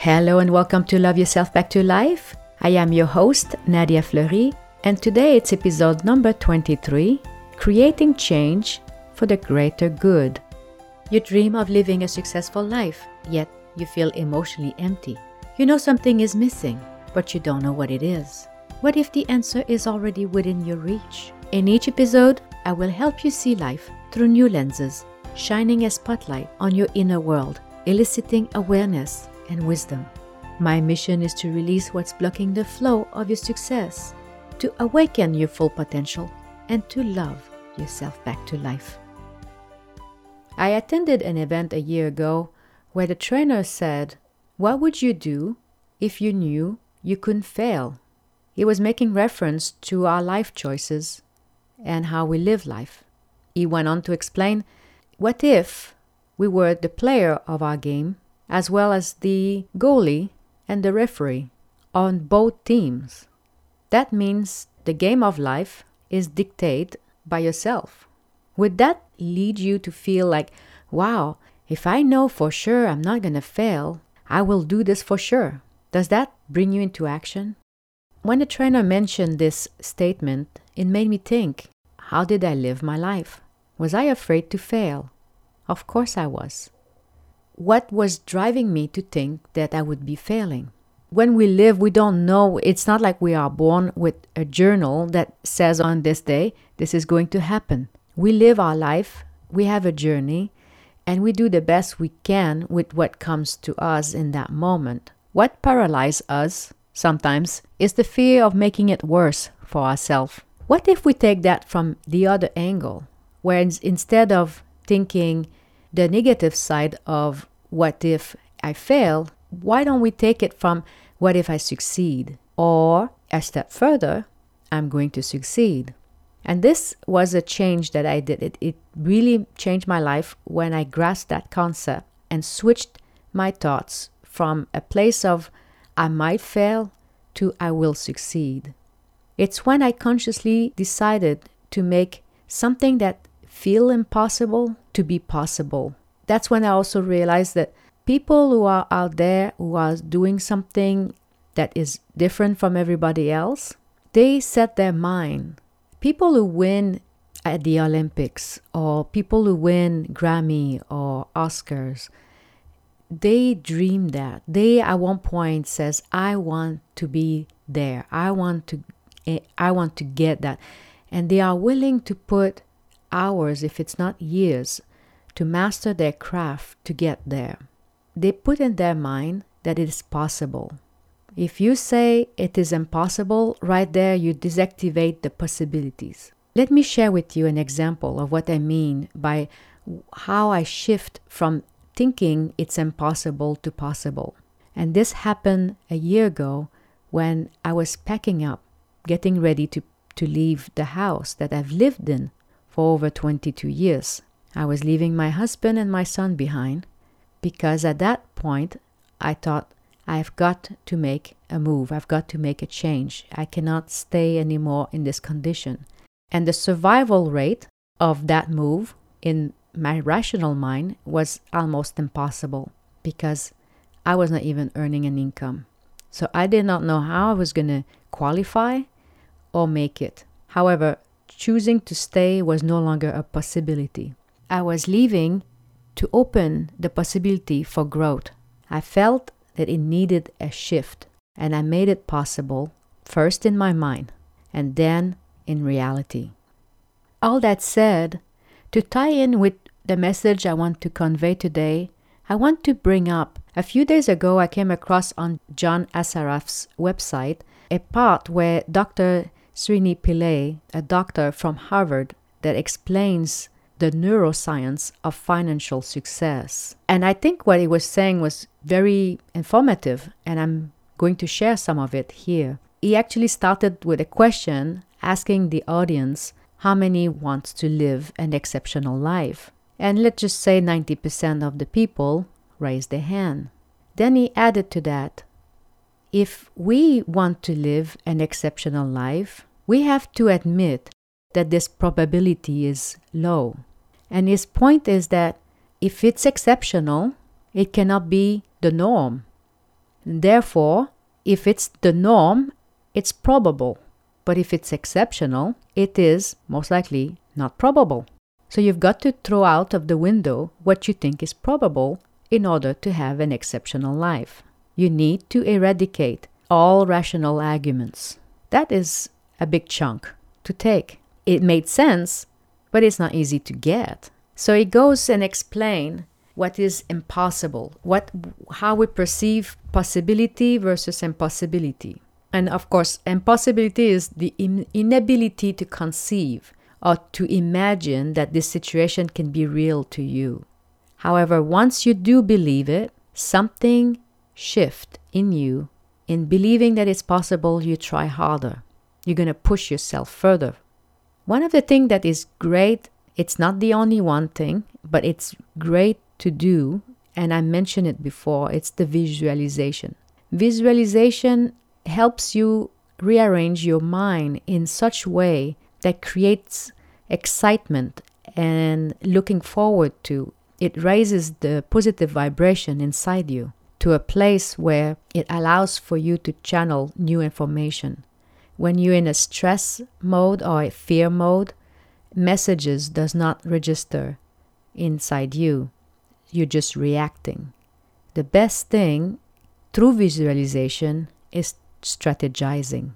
Hello and welcome to Love Yourself Back to Life. I am your host, Nadia Fleury, and today it's episode number 23 Creating Change for the Greater Good. You dream of living a successful life, yet you feel emotionally empty. You know something is missing, but you don't know what it is. What if the answer is already within your reach? In each episode, I will help you see life through new lenses, shining a spotlight on your inner world, eliciting awareness and wisdom. My mission is to release what's blocking the flow of your success, to awaken your full potential, and to love yourself back to life. I attended an event a year ago where the trainer said, What would you do if you knew you couldn't fail? He was making reference to our life choices and how we live life. He went on to explain what if we were the player of our game as well as the goalie and the referee on both teams? That means the game of life is dictated by yourself. Would that lead you to feel like, wow, if I know for sure I'm not going to fail, I will do this for sure? Does that bring you into action? When the trainer mentioned this statement, it made me think how did I live my life? Was I afraid to fail? Of course I was. What was driving me to think that I would be failing? When we live, we don't know. It's not like we are born with a journal that says on this day, this is going to happen. We live our life, we have a journey, and we do the best we can with what comes to us in that moment. What paralyzes us sometimes is the fear of making it worse for ourselves. What if we take that from the other angle, where instead of thinking the negative side of what if I fail, why don't we take it from what if I succeed? Or a step further, I'm going to succeed. And this was a change that I did. It, it really changed my life when I grasped that concept and switched my thoughts from a place of I might fail to I will succeed. It's when I consciously decided to make something that feel impossible to be possible. That's when I also realized that people who are out there who are doing something that is different from everybody else, they set their mind. People who win at the Olympics or people who win Grammy or Oscars, they dream that. They at one point says, I want to be there. I want to eh, I want to get that. And they are willing to put hours, if it's not years, to master their craft to get there. They put in their mind that it is possible. If you say it is impossible, right there you deactivate the possibilities. Let me share with you an example of what I mean by how I shift from thinking it's impossible to possible. And this happened a year ago when I was packing up getting ready to, to leave the house that I've lived in for over 22 years. I was leaving my husband and my son behind because at that point I thought I've got to make a move. I've got to make a change. I cannot stay anymore in this condition. And the survival rate of that move in my rational mind was almost impossible because I was not even earning an income. So I did not know how I was going to qualify or make it. However, choosing to stay was no longer a possibility. I was leaving to open the possibility for growth. I felt that it needed a shift, and I made it possible, first in my mind, and then in reality. All that said, to tie in with the message I want to convey today, I want to bring up a few days ago I came across on John Assaraf's website a part where Dr. Srini Pillay, a doctor from Harvard, that explains the neuroscience of financial success. And I think what he was saying was very informative, and I'm going to share some of it here. He actually started with a question asking the audience how many wants to live an exceptional life. And let's just say 90% of the people raised their hand. Then he added to that if we want to live an exceptional life, we have to admit that this probability is low. And his point is that if it's exceptional, it cannot be the norm. Therefore, if it's the norm, it's probable. But if it's exceptional, it is most likely not probable. So you've got to throw out of the window what you think is probable in order to have an exceptional life. You need to eradicate all rational arguments. That is a big chunk to take. It made sense, but it's not easy to get. So he goes and explain what is impossible, what how we perceive possibility versus impossibility. And of course, impossibility is the in- inability to conceive or to imagine that this situation can be real to you. However, once you do believe it, something shift in you. In believing that it's possible, you try harder. You're going to push yourself further. One of the things that is great, it's not the only one thing, but it's great to do, and I mentioned it before, it's the visualization. Visualization helps you rearrange your mind in such way that creates excitement and looking forward to it raises the positive vibration inside you to a place where it allows for you to channel new information when you're in a stress mode or a fear mode messages does not register inside you. You're just reacting. The best thing through visualization is strategizing.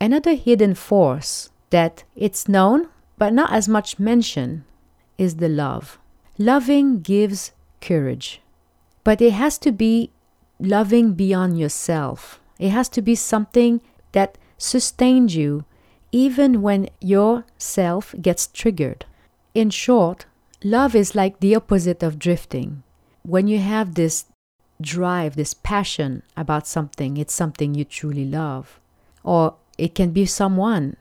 Another hidden force that it's known but not as much mentioned is the love. Loving gives courage but it has to be loving beyond yourself. It has to be something that sustains you even when your self gets triggered. In short, love is like the opposite of drifting. When you have this drive, this passion about something, it's something you truly love. Or it can be someone.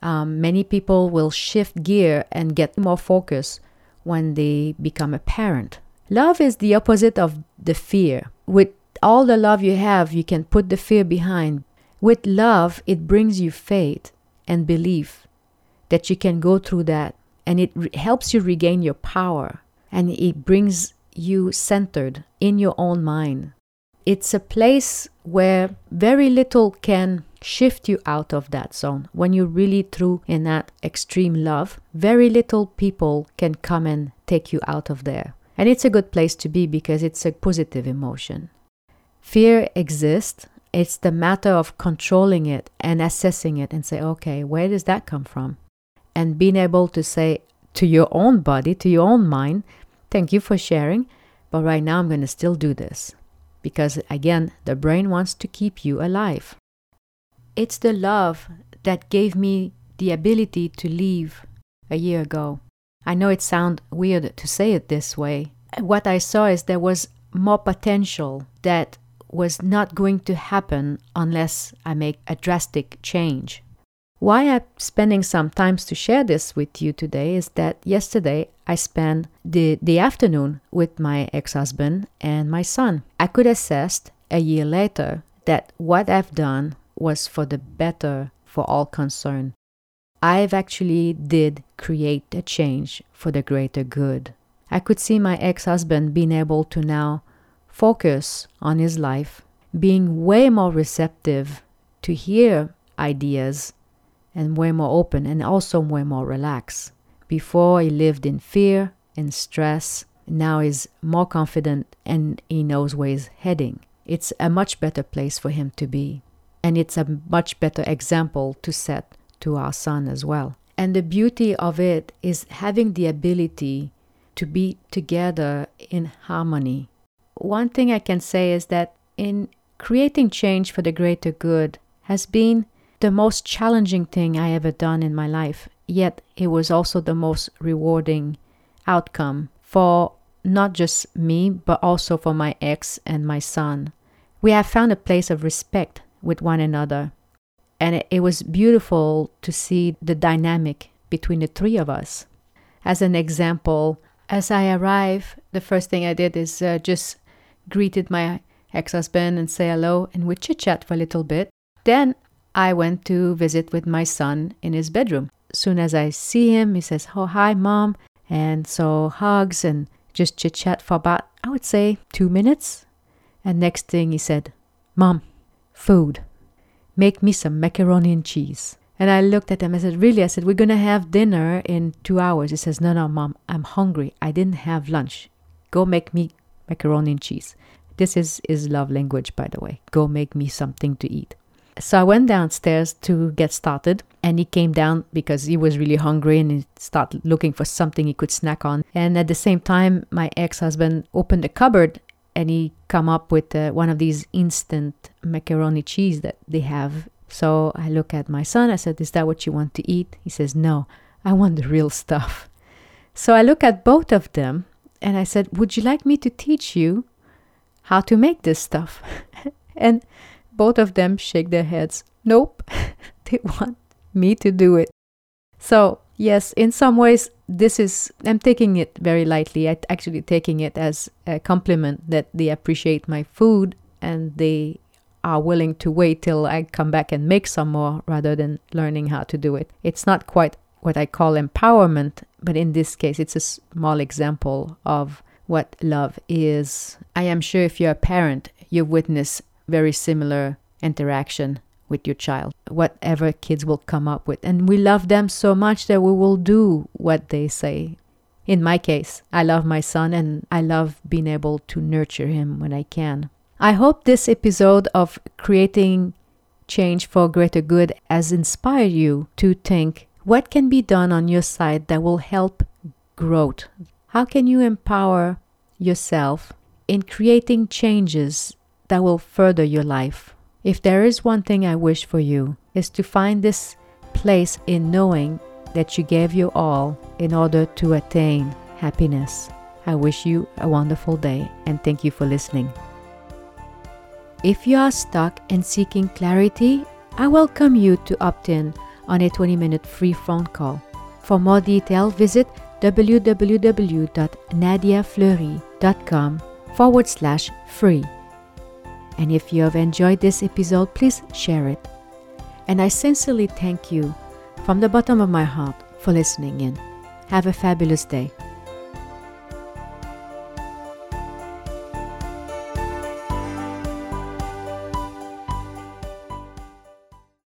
Um, many people will shift gear and get more focus when they become a parent. Love is the opposite of the fear. With all the love you have, you can put the fear behind with love, it brings you faith and belief that you can go through that, and it re- helps you regain your power, and it brings you centered in your own mind. It's a place where very little can shift you out of that zone. When you're really through in that extreme love, very little people can come and take you out of there. And it's a good place to be because it's a positive emotion. Fear exists it's the matter of controlling it and assessing it and say, okay, where does that come from? And being able to say to your own body, to your own mind, thank you for sharing, but right now I'm going to still do this. Because again, the brain wants to keep you alive. It's the love that gave me the ability to leave a year ago. I know it sounds weird to say it this way. What I saw is there was more potential that was not going to happen unless I make a drastic change. Why I'm spending some time to share this with you today is that yesterday I spent the, the afternoon with my ex husband and my son. I could assess a year later that what I've done was for the better for all concerned. I've actually did create a change for the greater good. I could see my ex-husband being able to now focus on his life, being way more receptive to hear ideas and way more open and also way more relaxed. Before he lived in fear and stress, now he's more confident and he knows where he's heading. It's a much better place for him to be. And it's a much better example to set to our son as well. And the beauty of it is having the ability to be together in harmony one thing I can say is that in creating change for the greater good has been the most challenging thing I ever done in my life, yet it was also the most rewarding outcome for not just me, but also for my ex and my son. We have found a place of respect with one another, and it, was beautiful to see the dynamic between the three of us. As an example, as I arrived, the first thing I did is uh, just greeted my ex husband and say hello, and we chit chat for a little bit. Then I went to visit with my son in his bedroom. Soon as I see him, he says, Oh, hi, mom. And so hugs and just chit chat for about, I would say, two minutes. And next thing he said, Mom, food. Make me some macaroni and cheese. And I looked at him. I said, Really? I said, We're going to have dinner in two hours. He says, No, no, Mom, I'm hungry. I didn't have lunch. Go make me macaroni and cheese. This is his love language, by the way. Go make me something to eat. So I went downstairs to get started, and he came down because he was really hungry and he started looking for something he could snack on. And at the same time, my ex-husband opened the cupboard and he come up with uh, one of these instant macaroni cheese that they have. So I look at my son. I said, "Is that what you want to eat?" He says, "No, I want the real stuff." So I look at both of them and I said, "Would you like me to teach you how to make this stuff?" and both of them shake their heads. Nope, they want me to do it. So, yes, in some ways, this is, I'm taking it very lightly. I'm actually taking it as a compliment that they appreciate my food and they are willing to wait till I come back and make some more rather than learning how to do it. It's not quite what I call empowerment, but in this case, it's a small example of what love is. I am sure if you're a parent, you've witnessed very similar interaction with your child, whatever kids will come up with. And we love them so much that we will do what they say. In my case, I love my son and I love being able to nurture him when I can. I hope this episode of creating change for greater good has inspired you to think what can be done on your side that will help growth? How can you empower yourself in creating changes that will further your life? If there is one thing I wish for you, is to find this place in knowing that you gave your all in order to attain happiness. I wish you a wonderful day and thank you for listening. If you are stuck and seeking clarity, I welcome you to opt in on a 20 minute free phone call. For more detail, visit www.nadiafleury.com forward slash free. And if you have enjoyed this episode, please share it. And I sincerely thank you from the bottom of my heart for listening in. Have a fabulous day.